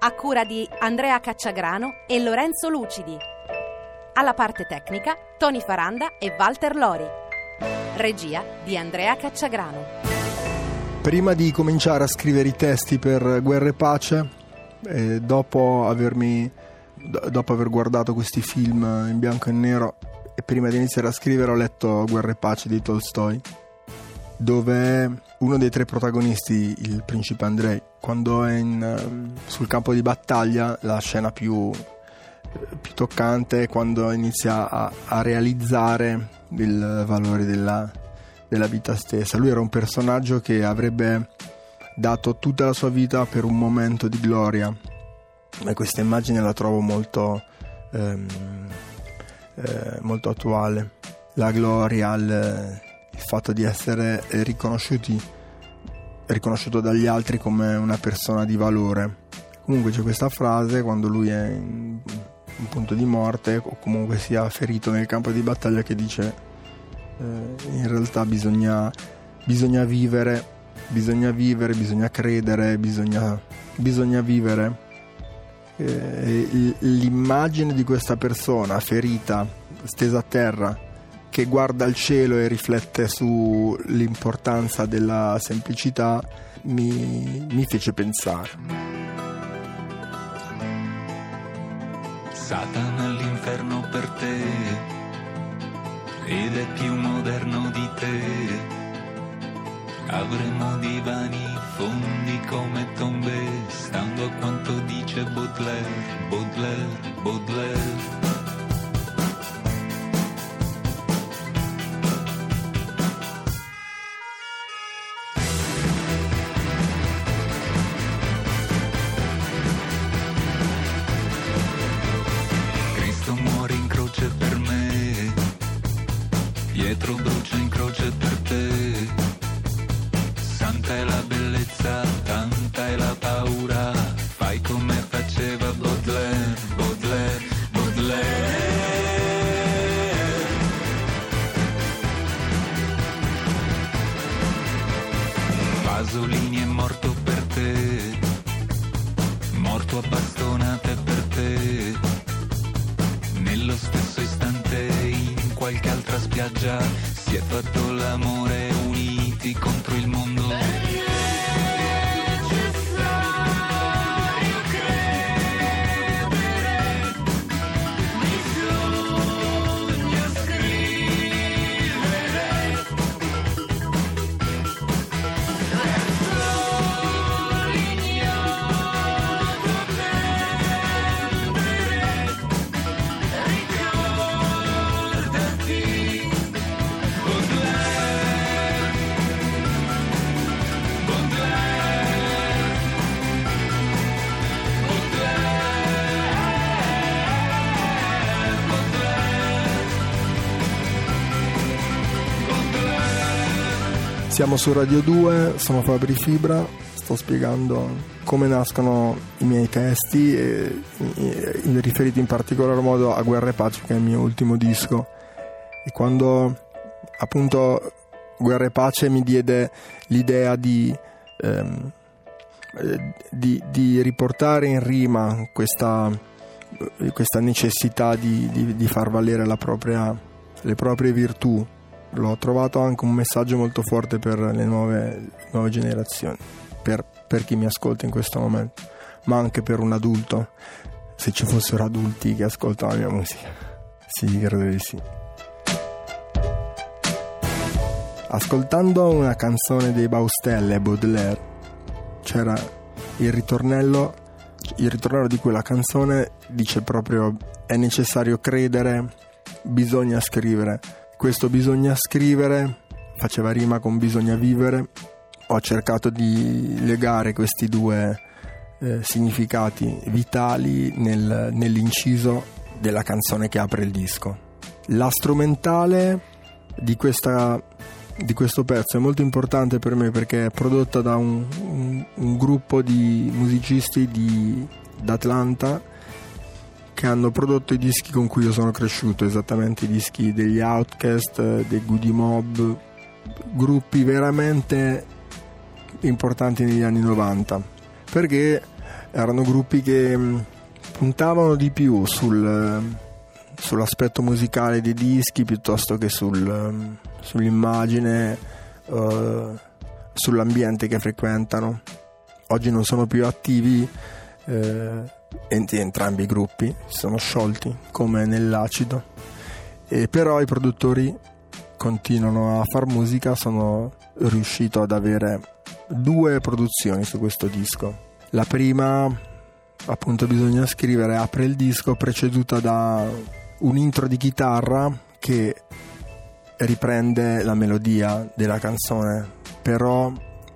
a cura di Andrea Cacciagrano e Lorenzo Lucidi. Alla parte tecnica Tony Faranda e Walter Lori. Regia di Andrea Cacciagrano. Prima di cominciare a scrivere i testi per Guerra e Pace, eh, dopo, avermi, do- dopo aver guardato questi film in bianco e nero e prima di iniziare a scrivere ho letto Guerra e Pace di Tolstoi, dove uno dei tre protagonisti, il principe Andrei, quando è in, sul campo di battaglia, la scena più, più toccante è quando inizia a, a realizzare il valore della, della vita stessa. Lui era un personaggio che avrebbe dato tutta la sua vita per un momento di gloria e questa immagine la trovo molto, ehm, eh, molto attuale. La gloria, il, il fatto di essere riconosciuti riconosciuto dagli altri come una persona di valore. Comunque c'è questa frase quando lui è in, in punto di morte o comunque sia ferito nel campo di battaglia che dice eh, in realtà bisogna, bisogna vivere, bisogna vivere, bisogna credere, bisogna, bisogna vivere. Eh, l'immagine di questa persona ferita, stesa a terra, che guarda il cielo e riflette sull'importanza della semplicità mi, mi fece pensare. Satana all'inferno per te ed è più moderno di te. Avremo divani fondi come tombe, stando a quanto dice Baudelaire, Baudelaire, Baudelaire. Pasolini è morto per te, morto a bastonate per te. Nello stesso istante in qualche altra spiaggia si è fatto l'amore uniti contro il mondo. Siamo su Radio 2, sono Fabri Fibra, sto spiegando come nascono i miei testi e, e, e riferiti in particolar modo a Guerra e Pace che è il mio ultimo disco. E quando appunto Guerra e Pace mi diede l'idea di, ehm, di, di riportare in rima questa, questa necessità di, di, far valere propria, le proprie virtù l'ho trovato anche un messaggio molto forte per le nuove, nuove generazioni, per, per, chi mi ascolta in questo momento, ma anche per un adulto, se ci fossero adulti che ascoltano la mia musica. Sì, credo di sì. Ascoltando una canzone dei Baustelle Baudelaire, c'era il ritornello, il ritornello di quella canzone dice proprio è necessario credere, bisogna scrivere questo bisogna scrivere, faceva rima con bisogna vivere. Ho cercato di legare questi due, eh, significati vitali nel, nell'inciso della canzone che apre il disco. La strumentale di, questa, di questo pezzo è molto importante per me perché è prodotta da un, un, un gruppo di musicisti di, d'Atlanta che hanno prodotto i dischi con cui io sono cresciuto, esattamente i dischi degli Outcast, dei Goody Mob, gruppi veramente importanti negli anni 90, perché erano gruppi che mm, puntavano di più sul, sull'aspetto musicale dei dischi piuttosto che sul, mm, sull'immagine, uh, sull'ambiente che frequentano. Oggi non sono più attivi. Eh, entrambi i gruppi si sono sciolti come nell'acido. E però i produttori continuano a far musica sono riuscito ad avere due produzioni su questo disco. La prima appunto bisogna scrivere apre il disco preceduta da un intro di chitarra che riprende la melodia della canzone però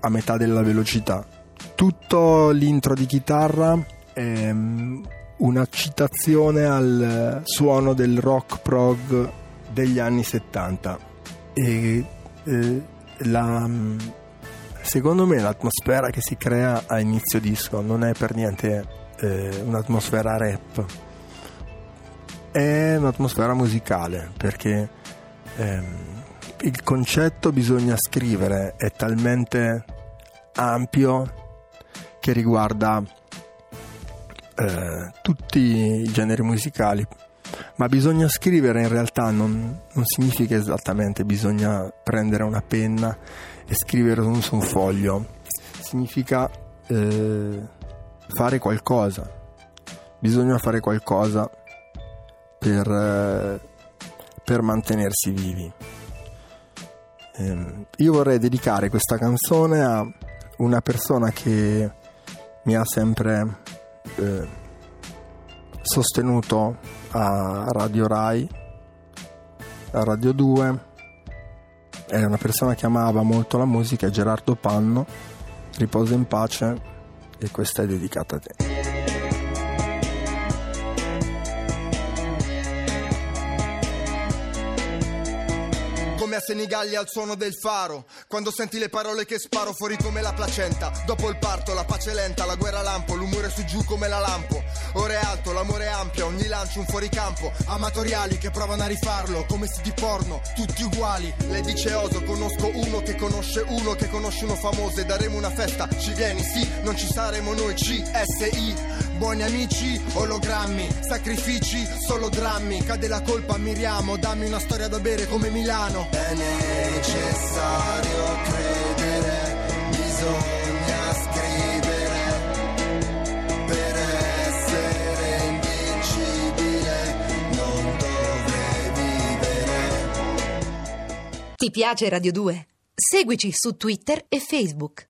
a metà della velocità. Tutto l'intro di chitarra ehm, una citazione al suono del rock prog degli anni 70 e eh, la, secondo me l'atmosfera che si crea a inizio disco non è per niente eh, un'atmosfera rap. È un'atmosfera musicale perché ehm, il concetto bisogna scrivere è talmente ampio che riguarda eh, tutti i generi musicali, ma bisogna scrivere in realtà non, non, significa esattamente bisogna prendere una penna e scrivere su un foglio, significa eh, fare qualcosa, bisogna fare qualcosa per, eh, per mantenersi vivi. Eh, io vorrei dedicare questa canzone a una persona che mi ha sempre eh, sostenuto a Radio Rai, a Radio 2. È una persona che amava molto la musica, Gerardo Panno. Riposa in pace e questa è dedicata a te. Senigallia al suono del faro. Quando senti le parole che sparo fuori come la placenta. Dopo il parto, la pace lenta, la guerra lampo, l'umore su giù come la lampo. Ore alto, l'amore ampio, ogni lancio un fuoricampo. Amatoriali che provano a rifarlo, come si di porno, tutti uguali. Lei dice oso, conosco uno che conosce uno che conosce uno famoso e daremo una festa. Ci vieni, sì, non ci saremo noi, CSI. Buoni amici, ologrammi, sacrifici, solo drammi. Cade la colpa, miriamo, dammi una storia da bere come Milano. È necessario credere, bisogna scrivere per essere invincibile, non dovrei vivere. Ti piace Radio 2? Seguici su Twitter e Facebook.